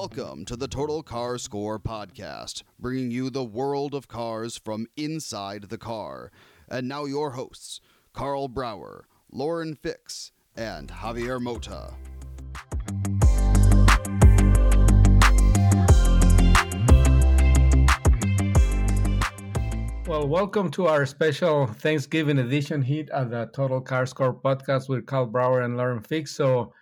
Welcome to the Total Car Score podcast, bringing you the world of cars from inside the car. And now, your hosts, Karl Brauer, Lauren Fix, and Javier Mota. Well, welcome to our special Thanksgiving edition hit at the Total Car Score podcast with Karl Brauer and Lauren Fix. So,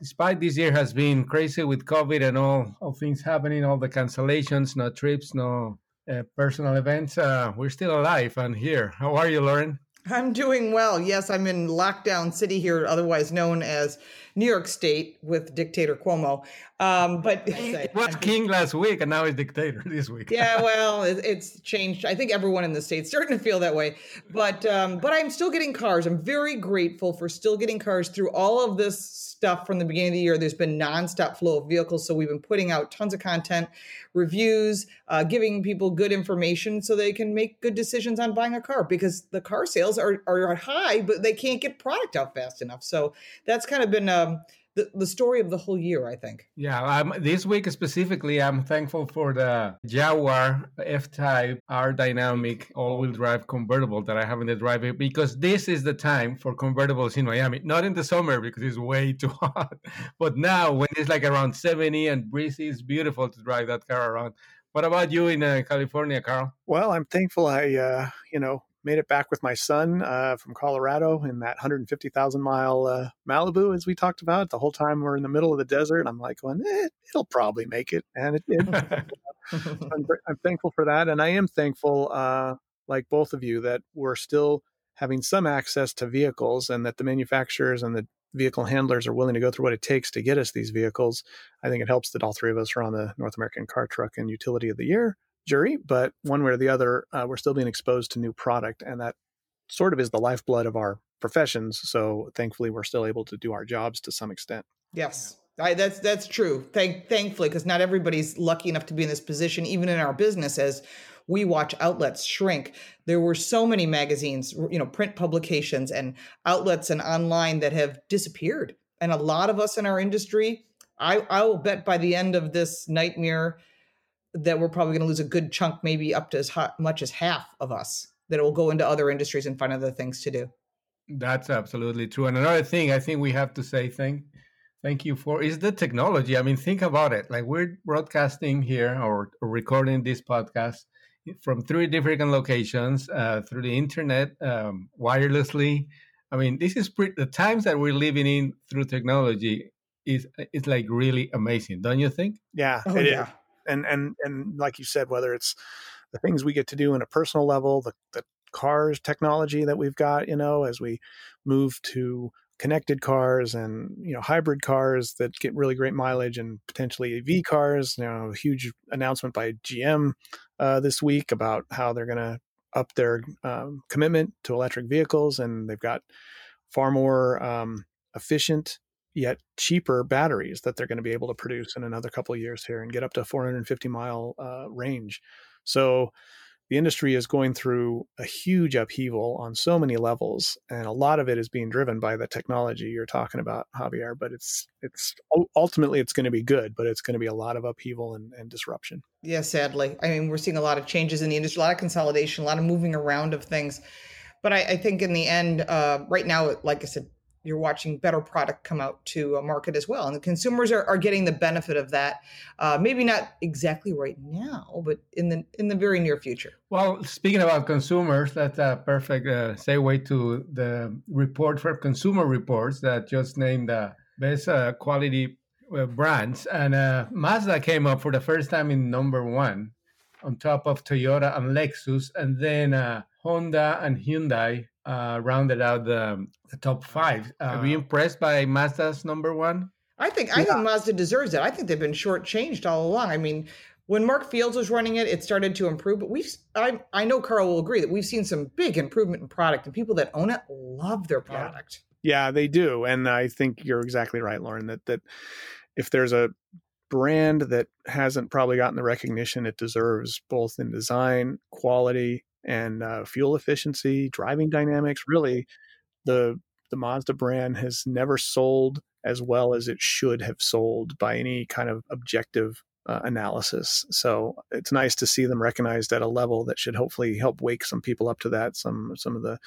despite this year has been crazy with COVID and all, all things happening, all the cancellations, no trips, no uh, personal events, uh, we're still alive and here. How are you, Lauren? I'm doing well. Yes, I'm in lockdown city here, otherwise known as New York State with dictator Cuomo. Um, but was king last week, and now he's dictator this week. yeah, well, it, it's changed. I think everyone in the state's starting to feel that way. But um, but I'm still getting cars. I'm very grateful for still getting cars through all of this stuff from the beginning of the year. There's been nonstop flow of vehicles, so we've been putting out tons of content, reviews, uh, giving people good information so they can make good decisions on buying a car because the car sales are are high, but they can't get product out fast enough. So that's kind of been um, the, the story of the whole year, I think. Yeah, um, this week specifically, I'm thankful for the Jaguar F-Type R Dynamic all-wheel drive convertible that I have in the driveway because this is the time for convertibles in Miami. Not in the summer because it's way too hot, but now when it's like around 70 and breezy, it's beautiful to drive that car around. What about you in uh, California, Karl? Well, I'm thankful I, uh, you know, made it back with my son uh, from Colorado in that 150,000 mile uh, Malibu, as we talked about. The whole time we're in the middle of the desert, I'm like, going, eh, it'll probably make it, and it did. I'm, I'm, thankful for that, and I am thankful, uh, like both of you, that we're still having some access to vehicles, and that the manufacturers and the vehicle handlers are willing to go through what it takes to get us these vehicles. I think it helps that all three of us are on the North American Car Truck and Utility of the Year jury, but one way or the other, uh, we're still being exposed to new product, and that sort of is the lifeblood of our professions. So thankfully, we're still able to do our jobs to some extent. Yes. I, that's that's true. Thank, thankfully, because not everybody's lucky enough to be in this position, even in our business, as we watch outlets shrink. There were so many magazines, you know, print publications and outlets and online that have disappeared. And a lot of us in our industry, I, I will bet by the end of this nightmare, that we're probably going to lose a good chunk, maybe up to as much as half of us, that will go into other industries and find other things to do. That's absolutely true. And another thing I think we have to say thank thank you for is the technology. I mean, think about it. Like we're broadcasting here or, or recording this podcast from three different locations uh, through the internet, um, wirelessly. I mean, this is pretty, the times that we're living in through technology is is like really amazing, don't you think? Yeah, oh, yeah. Is and and and like you said, whether it's the things we get to do in a personal level, the the cars technology that we've got, you know, as we move to connected cars and you know hybrid cars that get really great mileage and potentially EV cars. You know, a huge announcement by GM uh, this week about how they're going to up their um, commitment to electric vehicles, and they've got far more um, efficient yet cheaper batteries that they're going to be able to produce in another couple of years here and get up to 450 mile uh, range. So the industry is going through a huge upheaval on so many levels, and a lot of it is being driven by the technology you're talking about, Javier. But it's it's ultimately it's going to be good, but it's going to be a lot of upheaval and, and disruption. Yeah, sadly, I mean we're seeing a lot of changes in the industry, a lot of consolidation, a lot of moving around of things. But I, I think in the end, uh, right now, like I said, you're watching better product come out to a market as well. And the consumers are, are getting the benefit of that. Uh, maybe not exactly right now, but in the in the very near future. Well, speaking about consumers, that's a perfect uh, segue to the report for Consumer Reports that just named the best uh, quality uh, brands, and uh, Mazda came up for the first time in number one, on top of Toyota and Lexus, and then uh, Honda and Hyundai uh, rounded out the, the top five. Uh, Are you impressed by Mazda's number one? I think I think Mazda deserves it. I think they've been shortchanged all along. I mean, when Mark Fields was running it, it started to improve. But we've I I know Karl will agree that we've seen some big improvement in product, and people that own it love their product. Yeah, yeah they do, and I think you're exactly right, Lauren. That that if there's a brand that hasn't probably gotten the recognition it deserves, both in design, quality, and uh, fuel efficiency, driving dynamics. Really, the the Mazda brand has never sold as well as it should have sold by any kind of objective uh, analysis. So it's nice to see them recognized at a level that should hopefully help wake some people up to that. Some some of the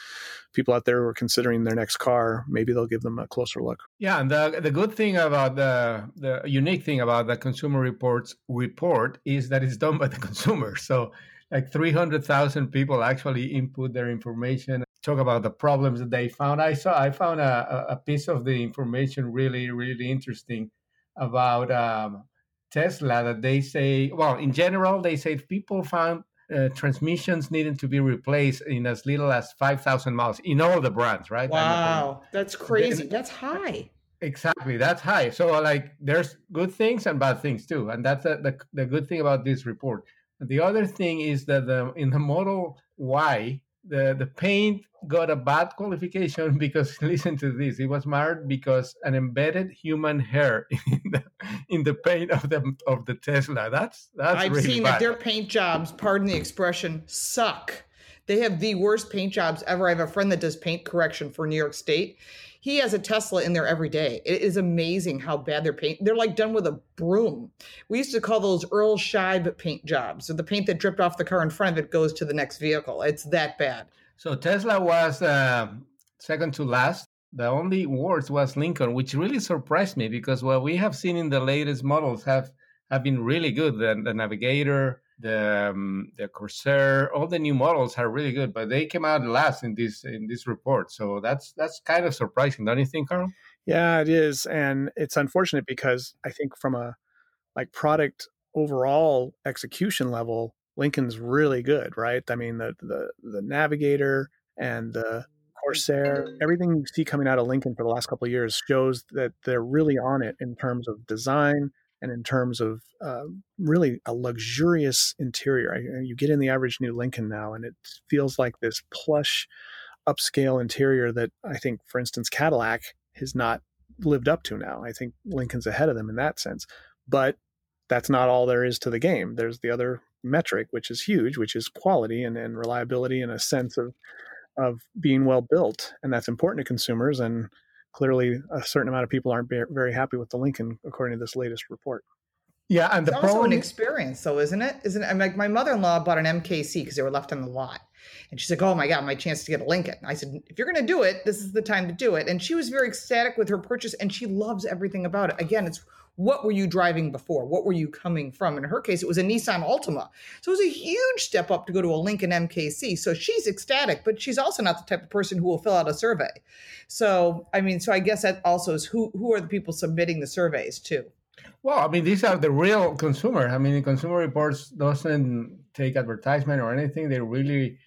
people out there who are considering their next car, maybe they'll give them a closer look. Yeah, and the the good thing about the the unique thing about the Consumer Reports report is that it's done by the consumer. So like 300,000 people actually input their information talk about the problems that they found i saw i found a, a piece of the information really really interesting about um, Tesla that they say, well, in general, they say people found uh, transmissions needing to be replaced in as little as 5,000 miles in all the brands, right? Wow, that's crazy. That's high. Exactly, that's high. So, like, there's good things and bad things too, and that's the, the, the good thing about this report. The other thing is that the, in the Model Y, the the paint got a bad qualification because listen to this it was marred because an embedded human hair in the, in the paint of the of the tesla. That's that's i've really seen bad. that their paint jobs pardon the expression suck. They have the worst paint jobs ever. I have a friend that does paint correction for new york state he has a Tesla in there every day. It is amazing how bad their paint. They're like done with a broom. We used to call those Earl Scheib paint jobs. So the paint that dripped off the car in front of it goes to the next vehicle. It's that bad. So Tesla was uh, second to last. The only worst was Lincoln, which really surprised me because what we have seen in the latest models have have been really good. The, the Navigator, the um, the Corsair, all the new models are really good, but they came out last in this in this report. So that's that's kind of surprising, don't you think, Karl? Yeah, it is, and it's unfortunate because I think from a like product overall execution level, Lincoln's really good, right? I mean, the the the Navigator and the Corsair, everything you see coming out of Lincoln for the last couple of years shows that they're really on it in terms of design and in terms of uh, really a luxurious interior. I, you get in the average new Lincoln now, and it feels like this plush, upscale interior that I think, for instance, Cadillac has not lived up to now. I think Lincoln's ahead of them in that sense. But that's not all there is to the game. There's the other metric, which is huge, which is quality and, and reliability and a sense of of being well built, and that's important to consumers. And clearly, a certain amount of people aren't very happy with the Lincoln, according to this latest report. Yeah, and the it's problem also an experience, though, isn't it? Isn't it? I'm like my mother-in-law bought an MKC because they were left on the lot, and she's like, "Oh my god, my chance to get a Lincoln." I said, "If you're going to do it, this is the time to do it." And she was very ecstatic with her purchase, and she loves everything about it. Again, it's what were you driving before? What were you coming from? In her case, it was a Nissan Altima. So it was a huge step up to go to a Lincoln MKC. So she's ecstatic, but she's also not the type of person who will fill out a survey. So, I mean, so I guess that also is who, who are the people submitting the surveys to? Well, I mean, these are the real consumer. I mean, Consumer Reports doesn't take advertisement or anything. They really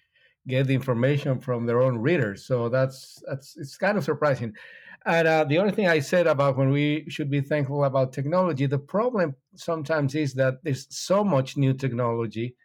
get the information from their own readers. So that's that's it's kind of surprising. And uh, the only thing I said about when we should be thankful about technology, the problem sometimes is that there's so much new technology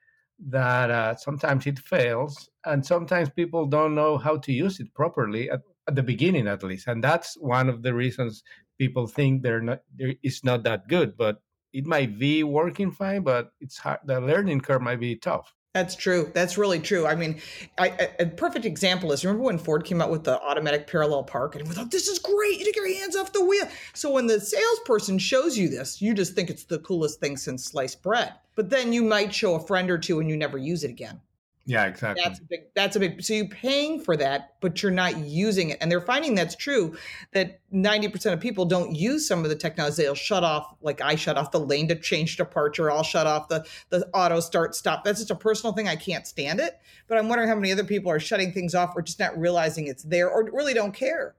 that uh, sometimes it fails, and sometimes people don't know how to use it properly at, at, the beginning, at least. And that's one of the reasons people think they're not it's not that good. But it might be working fine, but it's hard. The learning curve might be tough. That's true. That's really true. I mean, a perfect example is remember when Ford came out with the automatic parallel park and we thought this is great. You take your hands off the wheel. So when the salesperson shows you this, you just think it's the coolest thing since sliced bread. But then you might show a friend or two and you never use it again. Yeah, exactly. That's a big. That's a big. So you're paying for that, but you're not using it, and they're finding that's true. That ninety percent of people don't use some of the technology. They'll shut off, like I shut off the lane to change departure. I'll shut off the the auto start stop. That's just a personal thing. I can't stand it. But I'm wondering how many other people are shutting things off or just not realizing it's there or really don't care.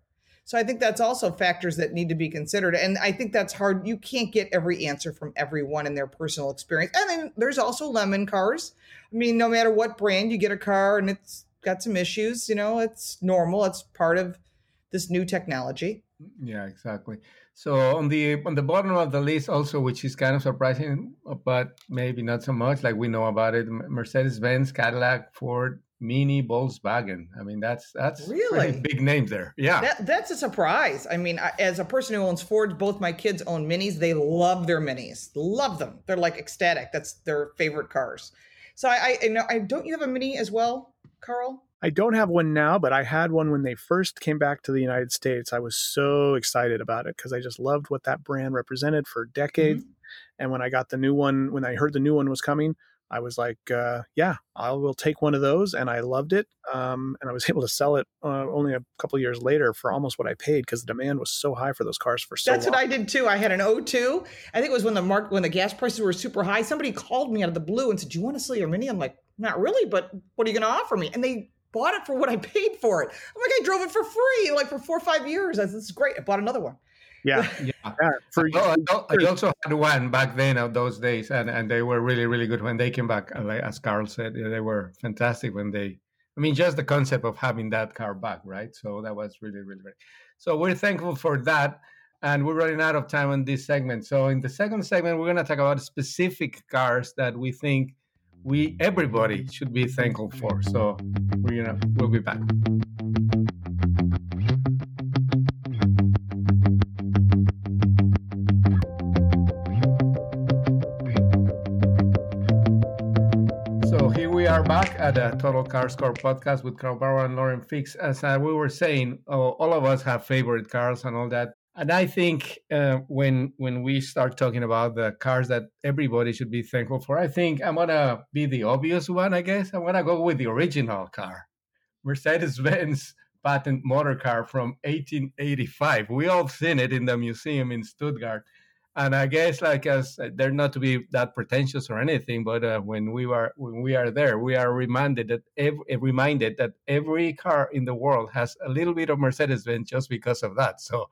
So I think that's also factors that need to be considered. And I think that's hard. You can't get every answer from everyone in their personal experience. And then there's also lemon cars. I mean, no matter what brand you get a car and it's got some issues, you know, it's normal. It's part of this new technology. Yeah, exactly. So on the on the bottom of the list also, which is kind of surprising, but maybe not so much, like we know about it, Mercedes Benz, Cadillac, Ford, Mini Volkswagen. I mean, that's that's really big names there. Yeah, that, that's a surprise. I mean, I, as a person who owns Fords, both my kids own Minis. They love their Minis, love them. They're like ecstatic. That's their favorite cars. So I, I know. I don't you have a Mini as well, Karl? I don't have one now, but I had one when they first came back to the United States. I was so excited about it because I just loved what that brand represented for decades. Mm-hmm. And when I got the new one, when I heard the new one was coming, I was like, uh, yeah, I will take one of those. And I loved it. Um, and I was able to sell it uh, only a couple years later for almost what I paid because the demand was so high for those cars for so That's long. what I did too. I had an O2. I think it was when the mark when the gas prices were super high. Somebody called me out of the blue and said, Do you want to sell your mini? I'm like, not really, but what are you going to offer me? And they bought it for what I paid for it. I'm like, I drove it for free, like for four or five years. This is great. I bought another one. Yeah, yeah. yeah. For, I, I, also had one back then of those days, and, and they were really really good when they came back. Like as Karl said, they were fantastic when they. I mean, just the concept of having that car back, right? So that was really really great. So we're thankful for that, and we're running out of time on this segment. So in the second segment, we're going to talk about specific cars that we think we everybody should be thankful for. So we're gonna we'll be back. Are back at the Total Car Score podcast with Karl Brauer and Lauren Fix. As uh, we were saying, oh, all of us have favorite cars and all that. And I think uh, when when we start talking about the cars that everybody should be thankful for, I think I'm gonna be the obvious one. I guess I'm gonna go with the original car, Mercedes-Benz patent motor car from 1885. We all seen it in the museum in Stuttgart, and I guess like as uh, they're not to be that pretentious or anything, but uh, when we are when we are there, we are reminded that every, reminded that every car in the world has a little bit of Mercedes-Benz just because of that. So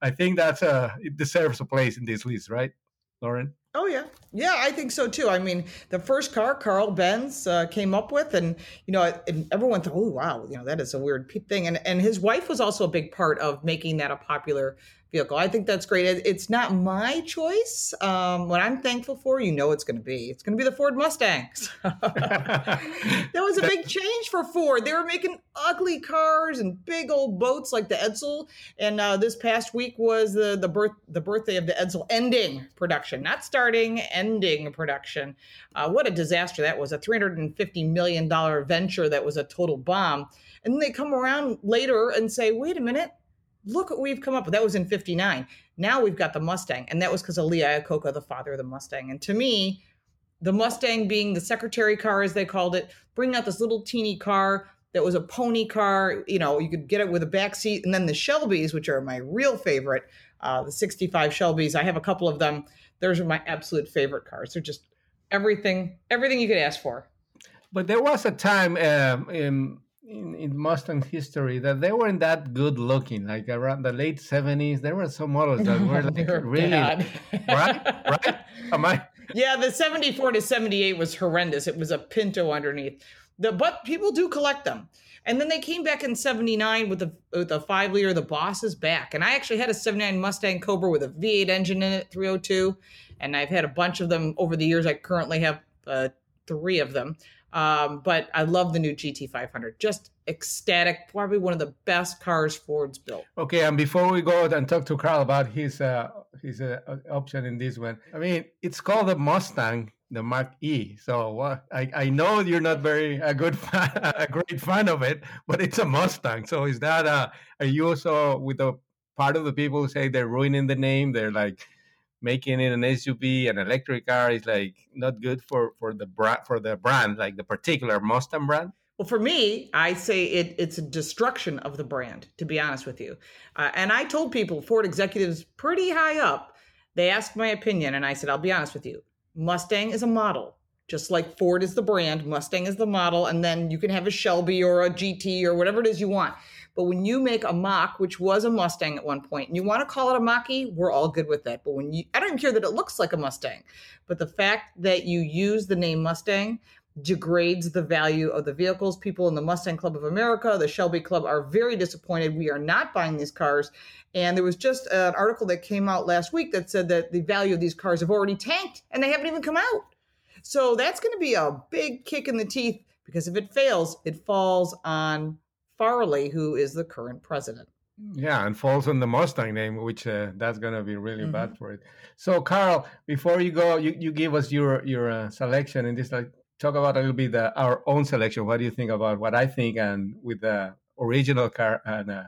I think that uh, it deserves a place in this list, right, Lauren? Oh yeah, yeah, I think so too. I mean, the first car Carl Benz uh, came up with, and you know, and everyone thought, "Oh wow, you know, that is a weird thing." And and his wife was also a big part of making that a popular vehicle. I think that's great. It's not my choice. Um, what I'm thankful for, you know, it's going to be. It's going to be the Ford Mustangs. that was a big change for Ford. They were making ugly cars and big old boats like the Edsel. And uh, this past week was the the birth the birthday of the Edsel ending production, not starting, ending production. Uh, what a disaster that was! A 350 million dollar venture that was a total bomb. And they come around later and say, "Wait a minute." Look what we've come up with. That was in 59. Now we've got the Mustang. And that was because of Lee Iacocca, the father of the Mustang. And to me, the Mustang being the secretary car, as they called it, bringing out this little teeny car that was a pony car. You know, you could get it with a back seat. And then the Shelbys, which are my real favorite, uh, the 65 Shelbys. I have a couple of them. Those are my absolute favorite cars. They're just everything, everything you could ask for. But there was a time um, in in, in Mustang history that they weren't that good looking. Like around the late seventies, there were some models that were like really right, right. Am I? Yeah, the seventy four to seventy eight was horrendous. It was a Pinto underneath. The but people do collect them. And then they came back in 79 with the with a five liter. The boss is back. And I actually had a 79 Mustang Cobra with a V8 engine in it, 302. And I've had a bunch of them over the years. I currently have uh, three of them. Um, but I love the new GT500. Just ecstatic. Probably one of the best cars Ford's built. Okay, and before we go and talk to Karl about his uh, his uh, option in this one, I mean, it's called the Mustang, the Mach E. So uh, I I know you're not very a good fan, a great fan of it, but it's a Mustang. So is that uh, are you also with the part of the people who say they're ruining the name? They're like making it an SUV, an electric car is like not good for for the brand for the brand, like the particular Mustang brand? Well, for me, I say it, it's a destruction of the brand. To be honest with you, uh, and I told people, Ford executives pretty high up, they asked my opinion, and I said, I'll be honest with you, Mustang is a model. Just like Ford is the brand, Mustang is the model, and then you can have a Shelby or a GT or whatever it is you want. But when you make a Mach, which was a Mustang at one point, and you want to call it a Mach-E, we're all good with that. But when you, I don't even care that it looks like a Mustang, but the fact that you use the name Mustang degrades the value of the vehicles. People in the Mustang Club of America, the Shelby Club are very disappointed. We are not buying these cars. And there was just an article that came out last week that said that the value of these cars have already tanked and they haven't even come out. So that's going to be a big kick in the teeth because if it fails, it falls on Farley, who is the current president. Yeah, and falls on the Mustang name, which uh, that's going to be really mm-hmm. bad for it. So, Karl, before you go, you, you give us your your uh, selection in this. Like, talk about a little bit the, our own selection. What do you think about what I think and with the original car and uh,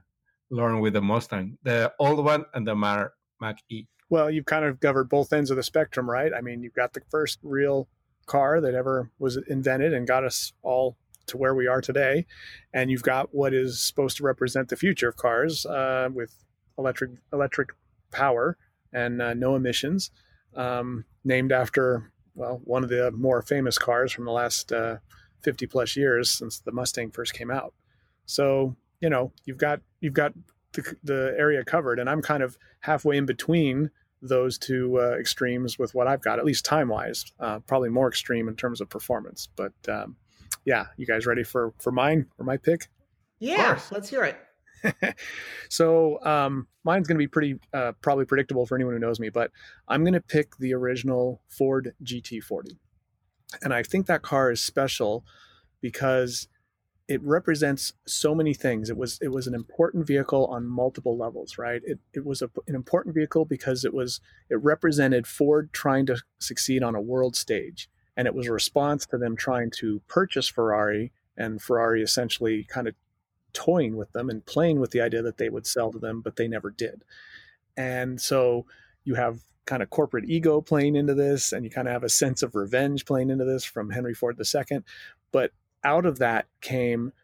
Lauren with the Mustang, the old one and the Mar Mach E? Well, you've kind of covered both ends of the spectrum, right? I mean, you've got the first real car that ever was invented and got us all to where we are today, and you've got what is supposed to represent the future of cars uh, with electric electric power and uh, no emissions, um, named after well one of the more famous cars from the last uh, 50 plus years since the Mustang first came out. So you know you've got you've got the, the area covered, and I'm kind of halfway in between those two uh, extremes with what I've got, at least time wise. Uh, probably more extreme in terms of performance, but um, yeah, you guys ready for for mine or my pick? Yeah, let's hear it. so um, mine's going to be pretty uh, probably predictable for anyone who knows me, but I'm going to pick the original Ford GT40, and I think that car is special because it represents so many things. It was it was an important vehicle on multiple levels, right? It it was a, an important vehicle because it was it represented Ford trying to succeed on a world stage, and it was a response to them trying to purchase Ferrari and Ferrari essentially kind of toying with them and playing with the idea that they would sell to them, but they never did. And so you have kind of corporate ego playing into this, and you kind of have a sense of revenge playing into this from Henry Ford II. But out of that came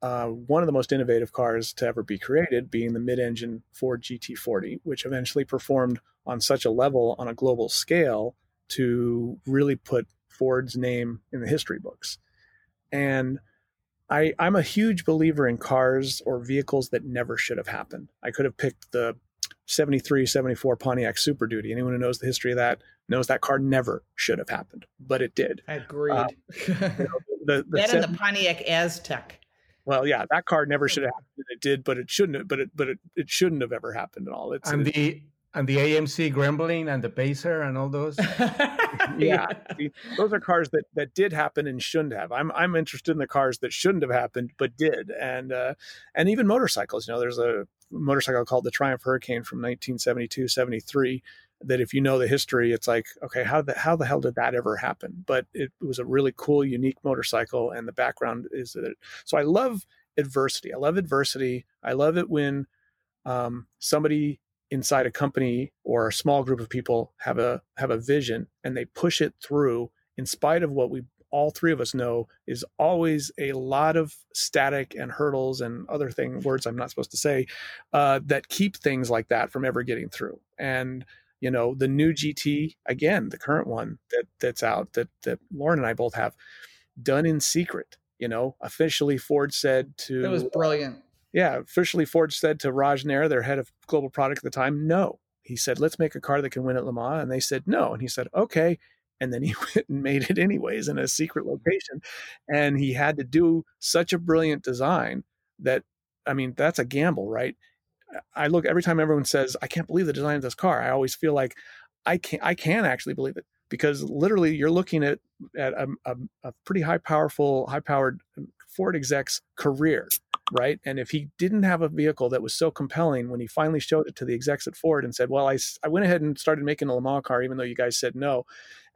uh, one of the most innovative cars to ever be created, being the mid engine Ford GT40, which eventually performed on such a level on a global scale to really put Ford's name in the history books. And I, I'm a huge believer in cars or vehicles that never should have happened. I could have picked the 73, 74 Pontiac Super Duty. Anyone who knows the history of that knows that car never should have happened, but it did. Agreed. Uh, you know, the, the that and the Pontiac Aztek. Well, yeah, that car never should have happened. It did, but it shouldn't. Have, but it, but it, it shouldn't have ever happened at all. It's and the and the AMC Gremlin and the Pacer and all those. yeah, those are cars that that did happen and shouldn't have. I'm I'm interested in the cars that shouldn't have happened but did, and uh, and even motorcycles. You know, there's a motorcycle called the Triumph Hurricane from 1972, 73 that if you know the history, it's like, okay, how the how the hell did that ever happen? But it, it was a really cool, unique motorcycle, and the background is that. It, so I love adversity. I love adversity. I love it when um, somebody inside a company or a small group of people have a have a vision and they push it through in spite of what we all three of us know is always a lot of static and hurdles and other thing words I'm not supposed to say uh, that keep things like that from ever getting through. And you know the new gt again the current one that that's out that that lauren and i both have done in secret you know officially ford said to it was brilliant yeah officially ford said to raj nair their head of global product at the time no. He said let's make a car that can win at le mans and they said no. And he said okay. And then he went and made it anyways in a secret location. And he had to do such a brilliant design that i mean that's a gamble right? I look every time everyone says, "I can't believe the design of this car." I always feel like I can I can actually believe it because literally you're looking at at a, a, a pretty high powerful, high powered um, Ford exec's career, right? And if he didn't have a vehicle that was so compelling, when he finally showed it to the execs at Ford and said, "Well, I I went ahead and started making a Le Mans car, even though you guys said no,"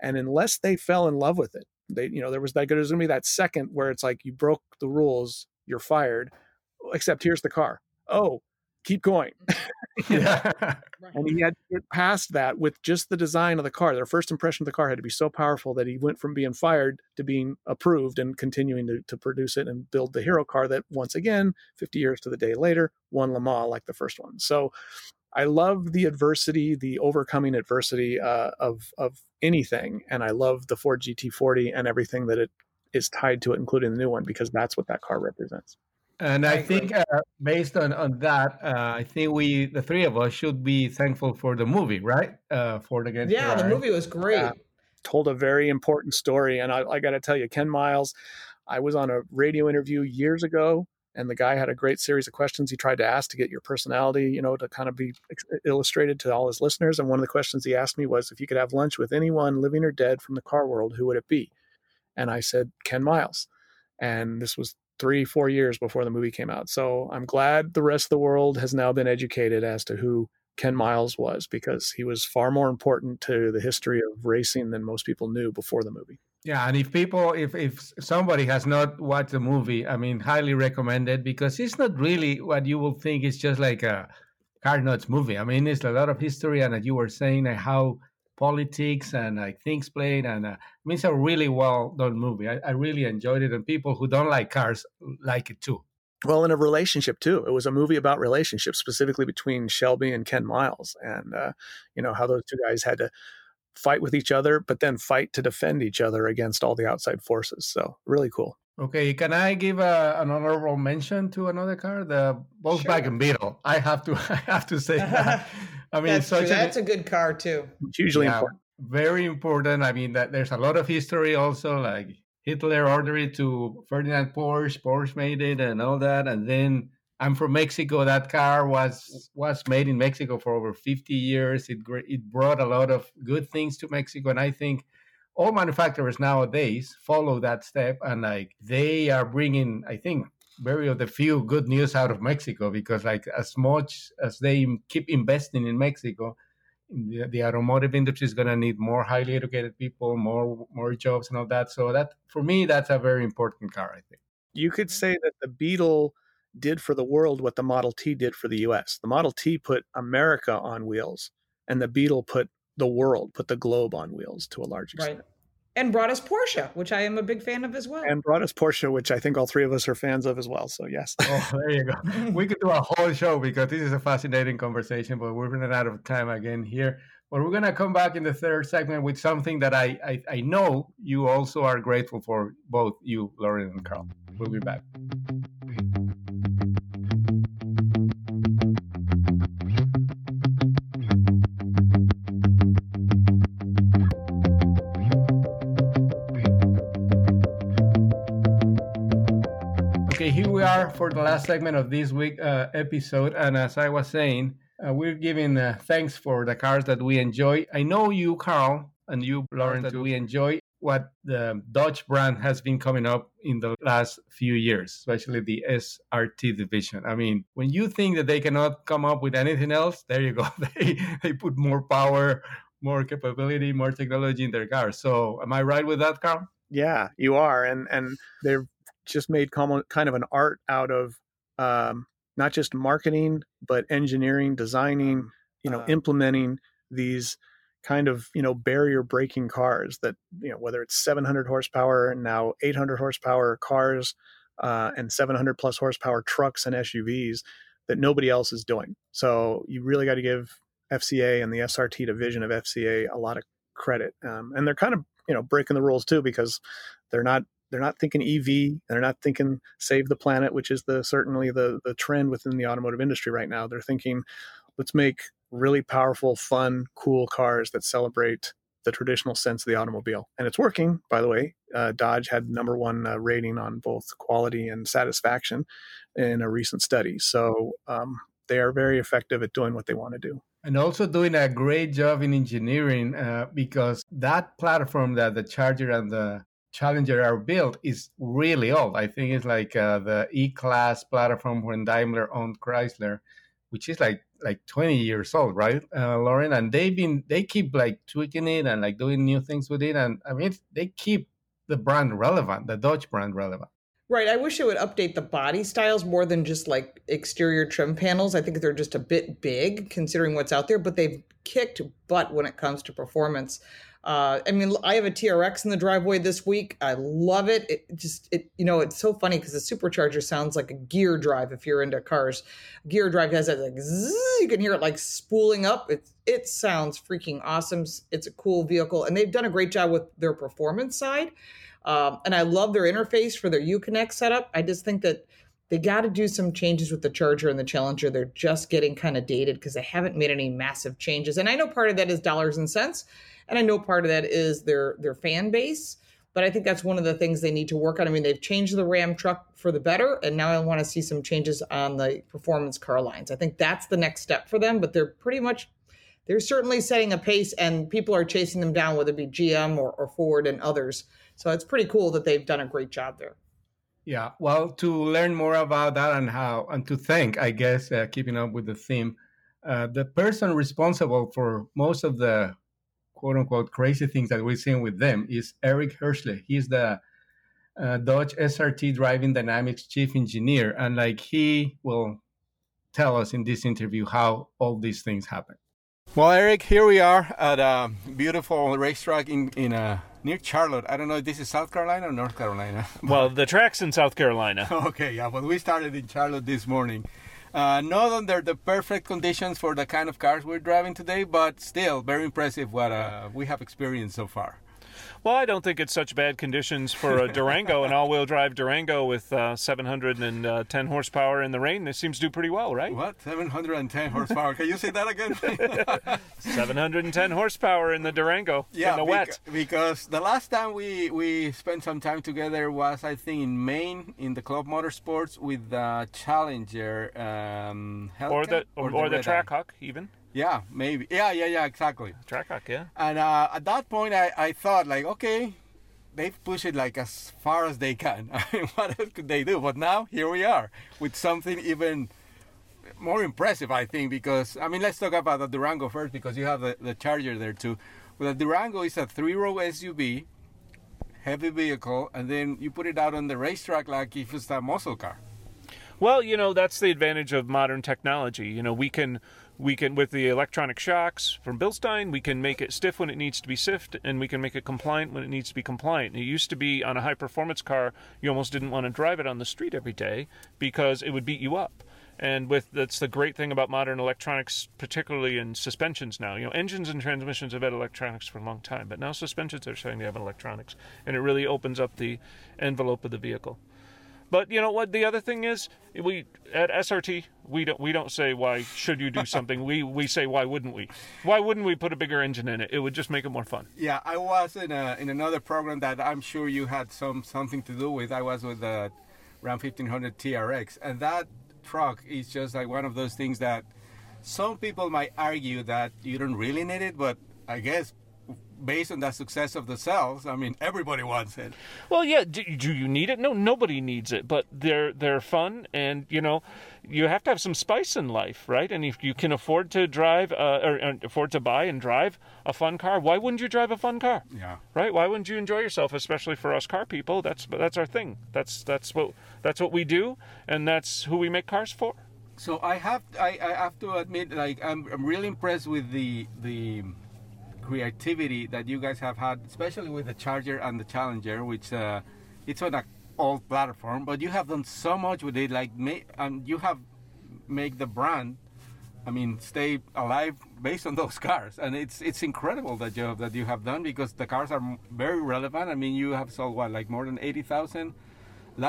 and unless they fell in love with it, they you know there was that there's going to be that second where it's like you broke the rules, you're fired. Except here's the car. Oh, keep going. yeah. and he had to get past that with just the design of the car. Their first impression of the car had to be so powerful that he went from being fired to being approved and continuing to, to produce it and build the hero car that once again, 50 years to the day later, won Le Mans like the first one. So I love the adversity, the overcoming adversity uh, of of anything, and I love the Ford GT40 and everything that it is tied to it, including the new one, because that's what that car represents. And I, I think uh, based on, on that, uh, I think we, the three of us, should be thankful for the movie, right? Uh, for the Against Yeah, Ferrari. the movie was great. told a very important story. And I, I got to tell you, Ken Miles, I was on a radio interview years ago, and the guy had a great series of questions he tried to ask to get your personality, you know, to kind of be illustrated to all his listeners. And one of the questions he asked me was if you could have lunch with anyone living or dead from the car world, who would it be? And I said, Ken Miles. And this was three, four years before the movie came out. So I'm glad the rest of the world has now been educated as to who Ken Miles was because he was far more important to the history of racing than most people knew before the movie. Yeah, and if people, if if somebody has not watched the movie, I mean, highly recommended because it's not really what you will think. It's just like a car nuts movie. I mean, it's a lot of history, and as you were saying, how politics and like things played, and uh, I mean, it's a really well done movie. I, I really enjoyed it, and people who don't like cars like it too. Well, in a relationship too. It was a movie about relationships, specifically between Shelby and Ken Miles, and uh, you know how those two guys had to fight with each other, but then fight to defend each other against all the outside forces. So really cool. Okay, can I give a, an honorable mention to another car, the Volkswagen sure. Beetle? I have to, I have to say that. I mean, that's, such a, that's a good car too. It's hugely yeah, important. Very important. I mean, that there's a lot of history also. Like Hitler ordered it to Ferdinand Porsche, Porsche made it, and all that, and then I'm from Mexico. That car was was made in Mexico for over 50 years. It it brought a lot of good things to Mexico, and I think all manufacturers nowadays follow that step, and like they are bringing, I think, very of the few good news out of Mexico because like as much as they keep investing in Mexico, the, the automotive industry is going to need more highly educated people, more more jobs, and all that. So that for me, that's a very important car. I think you could say that the Beetle did for the world what the Model T did for the US. The Model T put America on wheels, and the Beetle put the world, put the globe on wheels to a large extent. Right. And brought us Porsche, which I am a big fan of as well. And brought us Porsche, which I think all three of us are fans of as well. So, yes. oh, there you go. We could do a whole show because this is a fascinating conversation, but we're running out of time again here. But we're going to come back in the third segment with something that I, I, I know you also are grateful for, both you, Lauren, and Karl. We'll be back. Are for the last segment of this week uh, episode. And as I was saying, uh, we're giving uh, thanks for the cars that we enjoy. I know you, Karl, and you, Lauren, that we enjoy what the Dodge brand has been coming up in the last few years, especially the SRT division. I mean, when you think that they cannot come up with anything else, there you go. they they put more power, more capability, more technology in their cars. So, am I right with that, Karl? Yeah, you are, and and they're just made kind of an art out of um, not just marketing but engineering designing you know uh, implementing these kind of you know barrier breaking cars that you know whether it's 700 horsepower and now 800 horsepower cars uh, and 700 plus horsepower trucks and SUVs that nobody else is doing. So you really got to give FCA and the SRT division of FCA a lot of credit, um, and they're kind of you know breaking the rules too because they're not they're not thinking EV. They're not thinking save the planet, which is the certainly the the trend within the automotive industry right now. They're thinking let's make really powerful, fun, cool cars that celebrate the traditional sense of the automobile. And it's working, by the way. Uh, Dodge had number one uh, rating on both quality and satisfaction in a recent study. So um, they are very effective at doing what they want to do. And also doing a great job in engineering uh, because that platform that the Charger and the Challenger are built is really old. I think it's like uh, the E-Class platform when Daimler owned Chrysler, which is like like 20 years old, right, uh, Lauren? And they've been they keep like tweaking it and like doing new things with it, and I mean they keep the brand relevant, the Dodge brand relevant. Right. I wish it would update the body styles more than just like exterior trim panels. I think they're just a bit big considering what's out there, but they've kicked butt when it comes to performance. Uh, I mean, I have a TRX in the driveway this week. I love it. It just, it you know, it's so funny because the supercharger sounds like a gear drive. If you're into cars, gear drive has that like zzz, you can hear it like spooling up. It it sounds freaking awesome. It's a cool vehicle, and they've done a great job with their performance side. Um, and I love their interface for their Uconnect setup. I just think that they got to do some changes with the Charger and the Challenger. They're just getting kind of dated because they haven't made any massive changes. And I know part of that is dollars and cents and I know part of that is their their fan base. But I think that's one of the things they need to work on. I mean, they've changed the Ram truck for the better, and now I want to see some changes on the performance car lines. I think that's the next step for them. But they're pretty much they're certainly setting a pace, and people are chasing them down, whether it be GM or, or Ford and others. So it's pretty cool that they've done a great job there. Yeah, well, to learn more about that and how, and to thank, I guess, uh, keeping up with the theme, uh, the person responsible for most of the quote unquote crazy things that we're seeing with them is Erich Heuschele. He's the uh, Dodge SRT Driving Dynamics chief engineer, and like he will tell us in this interview how all these things happen. Well, Erich, here we are at a beautiful racetrack in in uh, near Charlotte. I don't know if this is South Carolina or North Carolina. well, the track's in South Carolina. okay, yeah, but we started in Charlotte this morning. Uh, not under the perfect conditions for the kind of cars we're driving today, but still very impressive what uh, we have experienced so far. Well, I don't think it's such bad conditions for a Durango, an all-wheel drive Durango with uh, 710 horsepower in the rain. It seems to do pretty well, right? What? 710 horsepower? Can you say that again? 710 horsepower in the Durango yeah, in the wet. because the last time we we spent some time together was I think in Maine in the Club Motorsports with the Challenger, um, or the or, or, or the, the Trackhawk even. Yeah, maybe. Yeah, yeah, yeah, exactly. Trackhawk, yeah. And uh, at that point, I, I thought, like, okay, they've pushed it like as far as they can. I mean, what else could they do? But now, here we are with something even more impressive, I think, because, I mean, let's talk about the Durango first because you have the, the Charger there too. Well, the Durango is a three row SUV, heavy vehicle, and then you put it out on the racetrack like if it's a muscle car. Well, you know, that's the advantage of modern technology. You know, we can we can with the electronic shocks from Bilstein, we can make it stiff when it needs to be stiff, and we can make it compliant when it needs to be compliant. It used to be on a high performance car, you almost didn't want to drive it on the street every day because it would beat you up. And with that's the great thing about modern electronics, particularly in suspensions now. You know, engines and transmissions have had electronics for a long time, but now suspensions are starting to have electronics, and it really opens up the envelope of the vehicle. But you know what? The other thing is, we at SRT we don't we don't say why should you do something. we we say why wouldn't we? Why wouldn't we put a bigger engine in it? It would just make it more fun. Yeah, I was in a in another program that I'm sure you had some something to do with. I was with uh, the Ram 1500 TRX, and that truck is just like one of those things that some people might argue that you don't really need it, but I guess based on the success of the cells, I mean, everybody wants it. Well, yeah. Do, do, you need it? No, nobody needs it. But they're they're fun, and you know, you have to have some spice in life, right? And if you can afford to drive uh, or, or, afford to buy and drive a fun car, why wouldn't you drive a fun car? Yeah. Right? Why wouldn't you enjoy yourself? Especially for us car people, that's that's our thing. That's that's what that's what we do, and that's who we make cars for. So I have I, I have to admit, like I'm, I'm really impressed with the the creativity that you guys have had, especially with the Charger and the Challenger, which uh, it's on an old platform, but you have done so much with it. Like, and you have make the brand, I mean, stay alive based on those cars, and it's it's incredible the job that you have done because the cars are very relevant. I mean, you have sold what like more than eighty thousand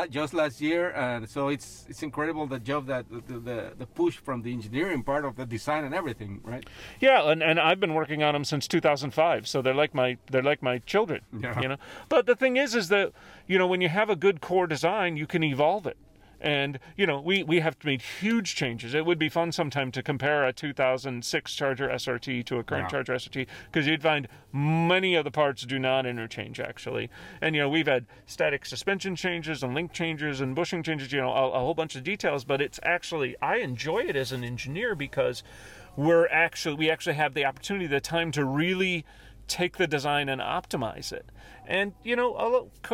just last year, and so it's it's incredible the job that the, the, the push from the engineering part of the design and everything, right? Yeah, and, and I've been working on them since 2005, so they're like my they're like my children, yeah. you know. But the thing is, is that you know when you have a good core design, you can evolve it. And you know, we we have made huge changes. It would be fun sometime to compare a 2006 Charger SRT to a current yeah. Charger SRT because you'd find many of the parts do not interchange actually. And you know, we've had static suspension changes and link changes and bushing changes. You know, a, a whole bunch of details. But it's actually I enjoy it as an engineer because we're actually we actually have the opportunity, the time to really take the design and optimize it. And you know,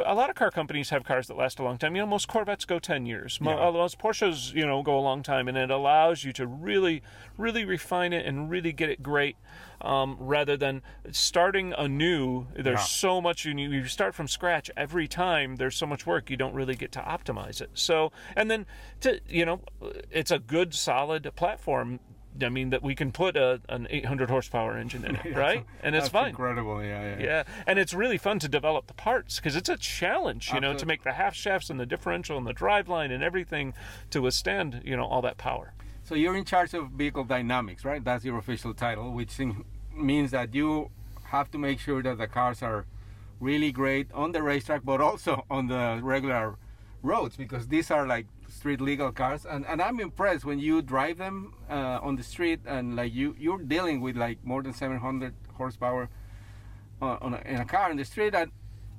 a, lot of car companies have cars that last a long time. You know, most Corvettes go ten years. Yeah. Most Porsches, you know, go a long time, and it allows you to really, really refine it and really get it great. Um, rather than starting anew, there's yeah. so much you you start from scratch every time. There's so much work you don't really get to optimize it. So, and then to you know, it's a good solid platform I mean that we can put a, an 800 horsepower engine in it, right? And it's fine. Incredible, yeah, yeah. Yeah, and it's really fun to develop the parts because it's a challenge, you Absolutely. know, to make the half shafts and the differential and the driveline and everything to withstand, you know, all that power. So you're in charge of vehicle dynamics, right? That's your official title, which means that you have to make sure that the cars are really great on the racetrack, but also on the regular roads because these are like street legal cars. And, and i'm impressed when you drive them uh, on the street and like you you're dealing with like more than 700 horsepower uh, on a, in a car in the street and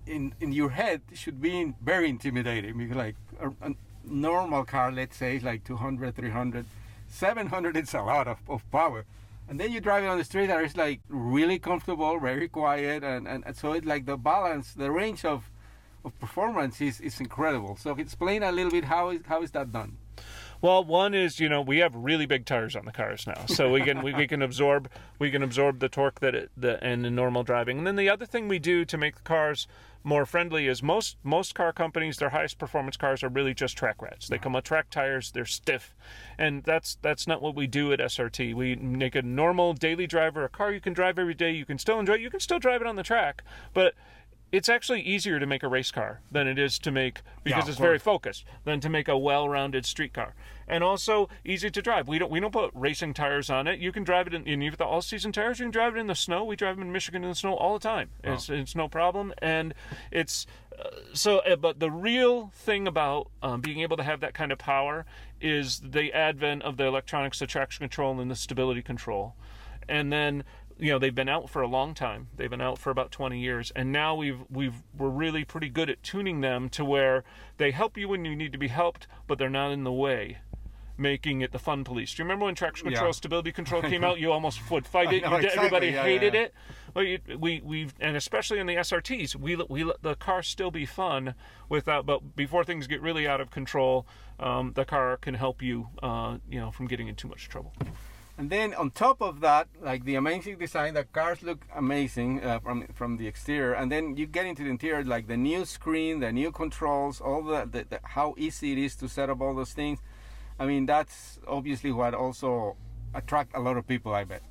in in your head should be very intimidating. Because like a, a normal car let's say is like 200 300 700 it's a lot of, of power. And then you drive it on the street and it's like really comfortable, very quiet, and, and, and so it's like the balance, the range of of performance is, is incredible. So explain a little bit how is how is that done? Well, one is you know we have really big tires on the cars now, so we can we, we can absorb we can absorb the torque that it, the and in normal driving. And then the other thing we do to make the cars more friendly is most most car companies their highest performance cars are really just track rats. They come with track tires, they're stiff, and that's that's not what we do at SRT. We make a normal daily driver a car you can drive every day. You can still enjoy. You can still drive it on the track, but it's actually easier to make a race car than it is to make because Yeah, it's very focused than to make a well-rounded street car. And also easy to drive. We don't we don't put racing tires on it. You can drive it in, in the all-season tires you can drive it in the snow. We drive them in michigan in the snow all the time. It's, it's no problem. And it's uh, so uh, but the real thing about um, being able to have that kind of power is the advent of the electronics the traction control and the stability control. And then you know they've been out for a long time. They've been out for about 20 years. And now we've we've we're really pretty good at tuning them to where they help you when you need to be helped but they're not in the way making it the fun police. Do you remember when traction control Yeah. stability control came out? You almost would fight it. exactly. everybody Yeah, hated yeah. it. Well you, we we've and especially in the srts we let- we let the car still be fun without but before things get really out of control um, the car can help you uh, you know from getting in too much trouble And then on top of that, like the amazing design, the cars look amazing uh, from from the exterior, and then you get into the interior, like the new screen, the new controls, all the, the, the how easy it is to set up all those things. I mean, that's obviously what also attract a lot of people. I bet.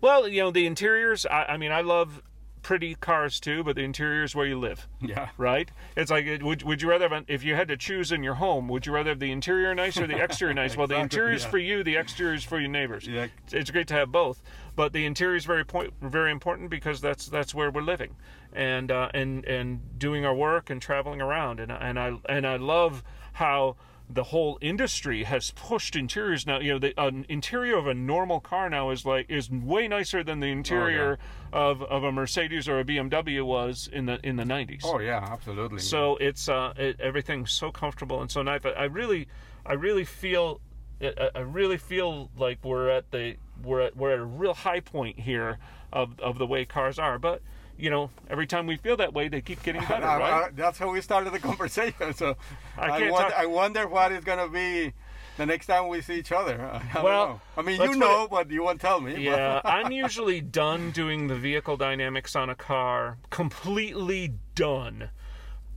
Well, you know, the interiors, I, I mean, I love pretty cars too, but the interior is where you live, Yeah. right? It's like, would, would you rather, have, if you had to choose in your home, would you rather have the interior nice or the exterior nice? Well, the interior is yeah. for you, the exterior is for your neighbors. Yeah. It's- It's great to have both, but the interior is very point, very important because that's that's where we're living, and uh, and and doing our work and traveling around, and and I and I love how the whole industry has pushed interiors now. You know, the an interior of a normal car now is like is way nicer than the interior of, of a Mercedes or a BMW was in the in the 90s. Oh yeah, absolutely. So it's uh, it, everything's so comfortable and so nice. But I really, I really feel, I, I really feel like we're at the we're at, we're at a real high point here of of the way cars are. But you know, every time we feel that way, they keep getting better, I- right? I- that's how we started the conversation. So I I, talk- I wonder what is gonna be the next time we see each other. I Well, know. I mean, you know, but you won't tell me. Yeah, I'm usually done doing the vehicle dynamics on a car, completely done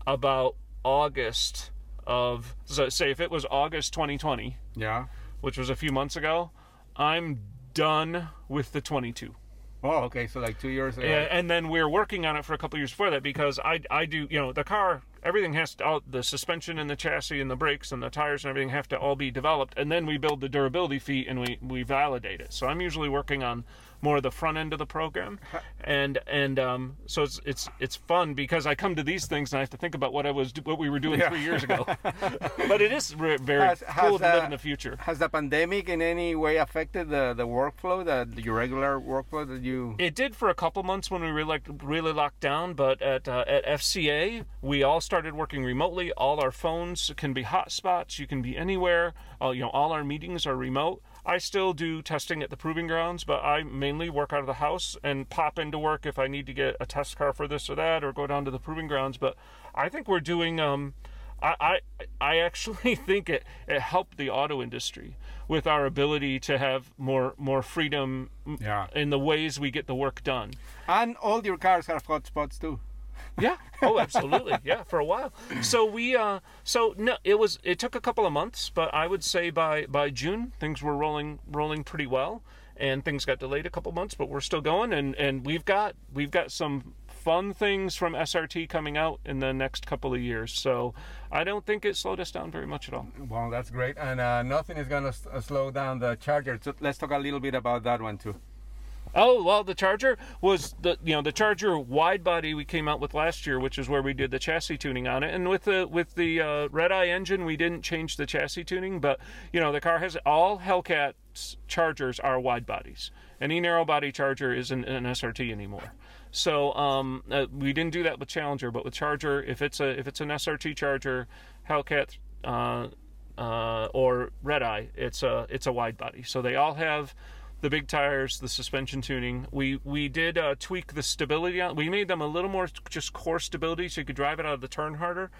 about August of so say if it was August 2020, yeah. which was a few months ago, I'm done with the 22. Oh, okay. So like two years ago. And, and then we're working on it for a couple years before that because I, I do, you know, the car, everything has to, all, the suspension and the chassis and the brakes and the tires and everything have to all be developed. And then we build the durability feat and we, we validate it. So I'm usually working on more of the front end of the program. And, and, um, so it's, it's, it's fun because I come to these things and I have to think about what I was, what we were doing three years ago. but it is re- very Has- has, cool to live in the future. Has the pandemic in any way affected the, the workflow, the your regular workflow that you? It did for a couple months when we were like really locked down, but at uh, at FCA we all started working remotely. All our phones can be hotspots. You can be anywhere. Uh, you know, all our meetings are remote. I still do testing at the proving grounds, but I mainly work out of the house and pop into work if I need to get a test car for this or that, or go down to the proving grounds. But I think we're doing. Um, I, I I actually think it, it helped the auto industry with our ability to have more more freedom Yeah. in the ways we get the work done. And all your cars have hotspots too. Yeah. Oh, absolutely. Yeah, for a while. So we uh so no it was it took a couple of months, but I would say by by June things were rolling rolling pretty well and things got delayed a couple months, but we're still going and and we've got we've got some fun things from SRT coming out in the next couple of years. So I don't think it slowed us down very much at all. Well, that's great, and uh, nothing is gonna s- uh, slow down the Charger. So let's talk a little bit about that one too. Oh well, the Charger was the you know the Charger wide body we came out with last year, which is where we did the chassis tuning on it. And with the with the uh, Redeye engine, we didn't change the chassis tuning, but you know the car has all Hellcats Chargers are wide bodies. Any narrow body Charger isn't an SRT anymore. So um, uh, we didn't do that with Challenger, but with Charger, if it's a if it's an SRT Charger, Hellcat. Uh, uh, or Redeye, it's a it's a wide body. So they all have the big tires, the suspension tuning. We we did uh, tweak the stability. On, we made them a little more just core stability, so you could drive it out of the turn harder.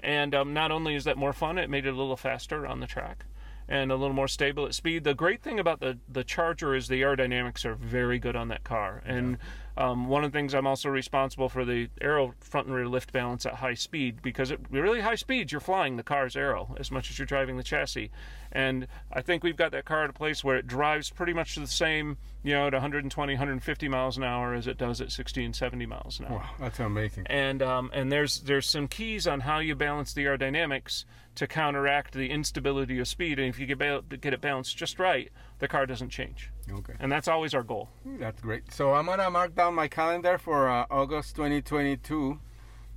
And um, not only is that more fun, it made it a little faster on the track and a little more stable at speed. The great thing about the the Charger is the aerodynamics are very good on that car, and um, one of the things I'm also responsible for the aero front and rear lift balance at high speed because at really high speeds you're flying the car's aero as much as you're driving the chassis. And I think we've got that car at a place where it drives pretty much the same, you know, at 120, 150 miles an hour as it does at 60 and 70 miles an hour. Wow, that's amazing. And um, and there's there's some keys on how you balance the aerodynamics to counteract the instability of speed. And if you get, ba- get it balanced just right, the car doesn't change. Okay. And that's always our goal. That's great. So I'm gonna mark down my calendar for uh, August 2022.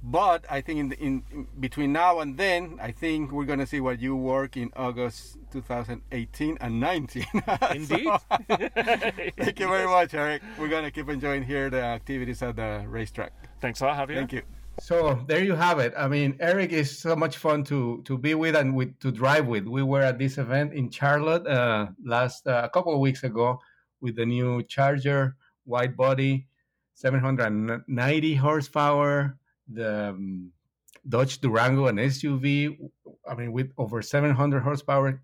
But I think in, the, in, in between now and then, I think we're gonna see what you work in August 2018 and 19. Indeed. Thank you very much, Erich. We're gonna keep enjoying here the activities at the racetrack. Thanks a lot, Javier. Thank you. So there you have it. I mean, Erich is so much fun to to be with and with to drive with. We were at this event in Charlotte uh, last uh, a couple of weeks ago with the new Charger wide body, 790 horsepower, the um, Dodge Durango, an SUV. I mean, with over 700 horsepower.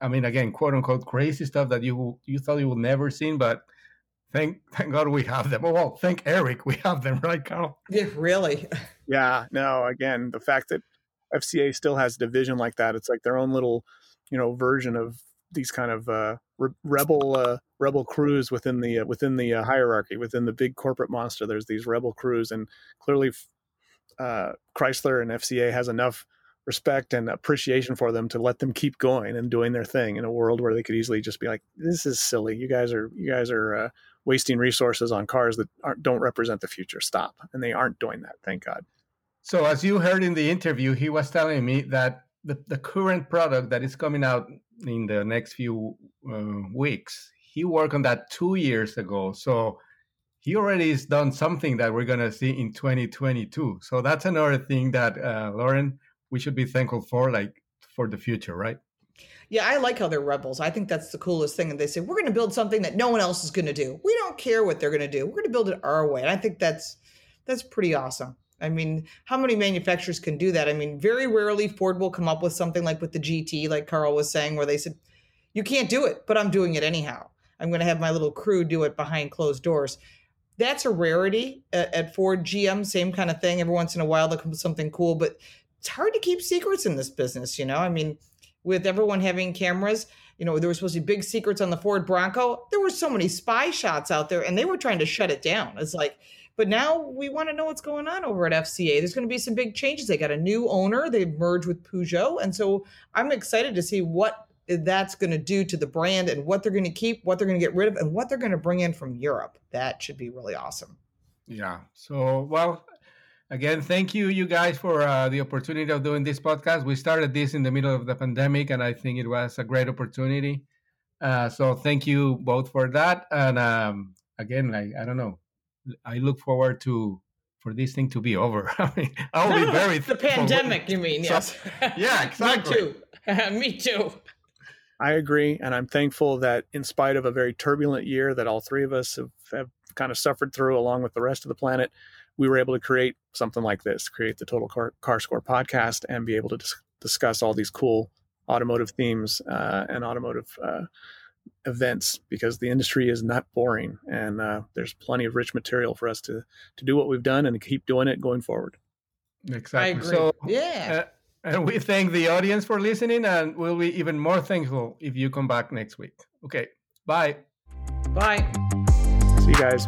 I mean, again, quote unquote, crazy stuff that you you thought you would never seen, but thank thank God we have them. Oh, well, thank Erich, we have them, right, Karl? Yeah, really. Yeah, no, again, the fact that FCA still has a division like that, it's like their own little, you know, version of these kind of uh, re- rebel uh, rebel crews within the uh, within the uh, hierarchy, within the big corporate monster. There's these rebel crews, and clearly, uh, Chrysler and FCA has enough respect and appreciation for them to let them keep going and doing their thing in a world where they could easily just be like, "This is silly. You guys are you guys are uh, wasting resources on cars that don't represent the future. Stop." And they aren't doing that. Thank God. So, as you heard in the interview, he was telling me that the, the current product that is coming out in the next few uh, weeks, he worked on that two years ago. So, he already has done something that we're going to see in 2022. So, that's another thing that, uh, Lauren, we should be thankful for, like for the future, right? Yeah, I like how they're rebels. I think that's the coolest thing. And they say, we're going to build something that no one else is going to do. We don't care what they're going to do. We're going to build it our way. And I think that's that's pretty awesome. I mean, how many manufacturers can do that? I mean, very rarely Ford will come up with something like with the GT, like Karl was saying, where they said, you can't do it, but I'm doing it anyhow. I'm going to have my little crew do it behind closed doors. That's a rarity at, at Ford, GM, same kind of thing. Every once in a while, they'll come with something cool, but it's hard to keep secrets in this business, you know? I mean, with everyone having cameras, you know, there were supposed to be big secrets on the Ford Bronco. There were so many spy shots out there, and they were trying to shut it down. It's like, but now we want to know what's going on over at FCA. There's going to be some big changes. They got a new owner. They've merged with Peugeot, and so I'm excited to see what that's going to do to the brand and what they're going to keep, what they're going to get rid of, and what they're going to bring in from Europe. That should be really awesome. Yeah. So, well, again, thank you, you guys, for uh, the opportunity of doing this podcast. We started this in the middle of the pandemic, and I think it was a great opportunity. Uh, so, thank you both for that. And um, again, like I don't know, I look forward to for this thing to be over. I mean, I'll be very the pandemic. You mean yes? yeah, exactly. Me too. Me too. I agree, and I'm thankful that in spite of a very turbulent year that all three of us have, have kind of suffered through, along with the rest of the planet, we were able to create something like this, create the Total Car, Car Score podcast, and be able to dis- discuss all these cool automotive themes uh, and automotive uh, events because the industry is not boring, and uh, there's plenty of rich material for us to to do what we've done and keep doing it going forward. Exactly. I agree. So, yeah. And we thank the audience for listening, and we'll be even more thankful if you come back next week. Okay. Bye. Bye. See you guys.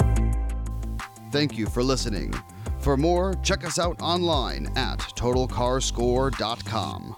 Thank you for listening. For more, check us out online at totalcarscore.com.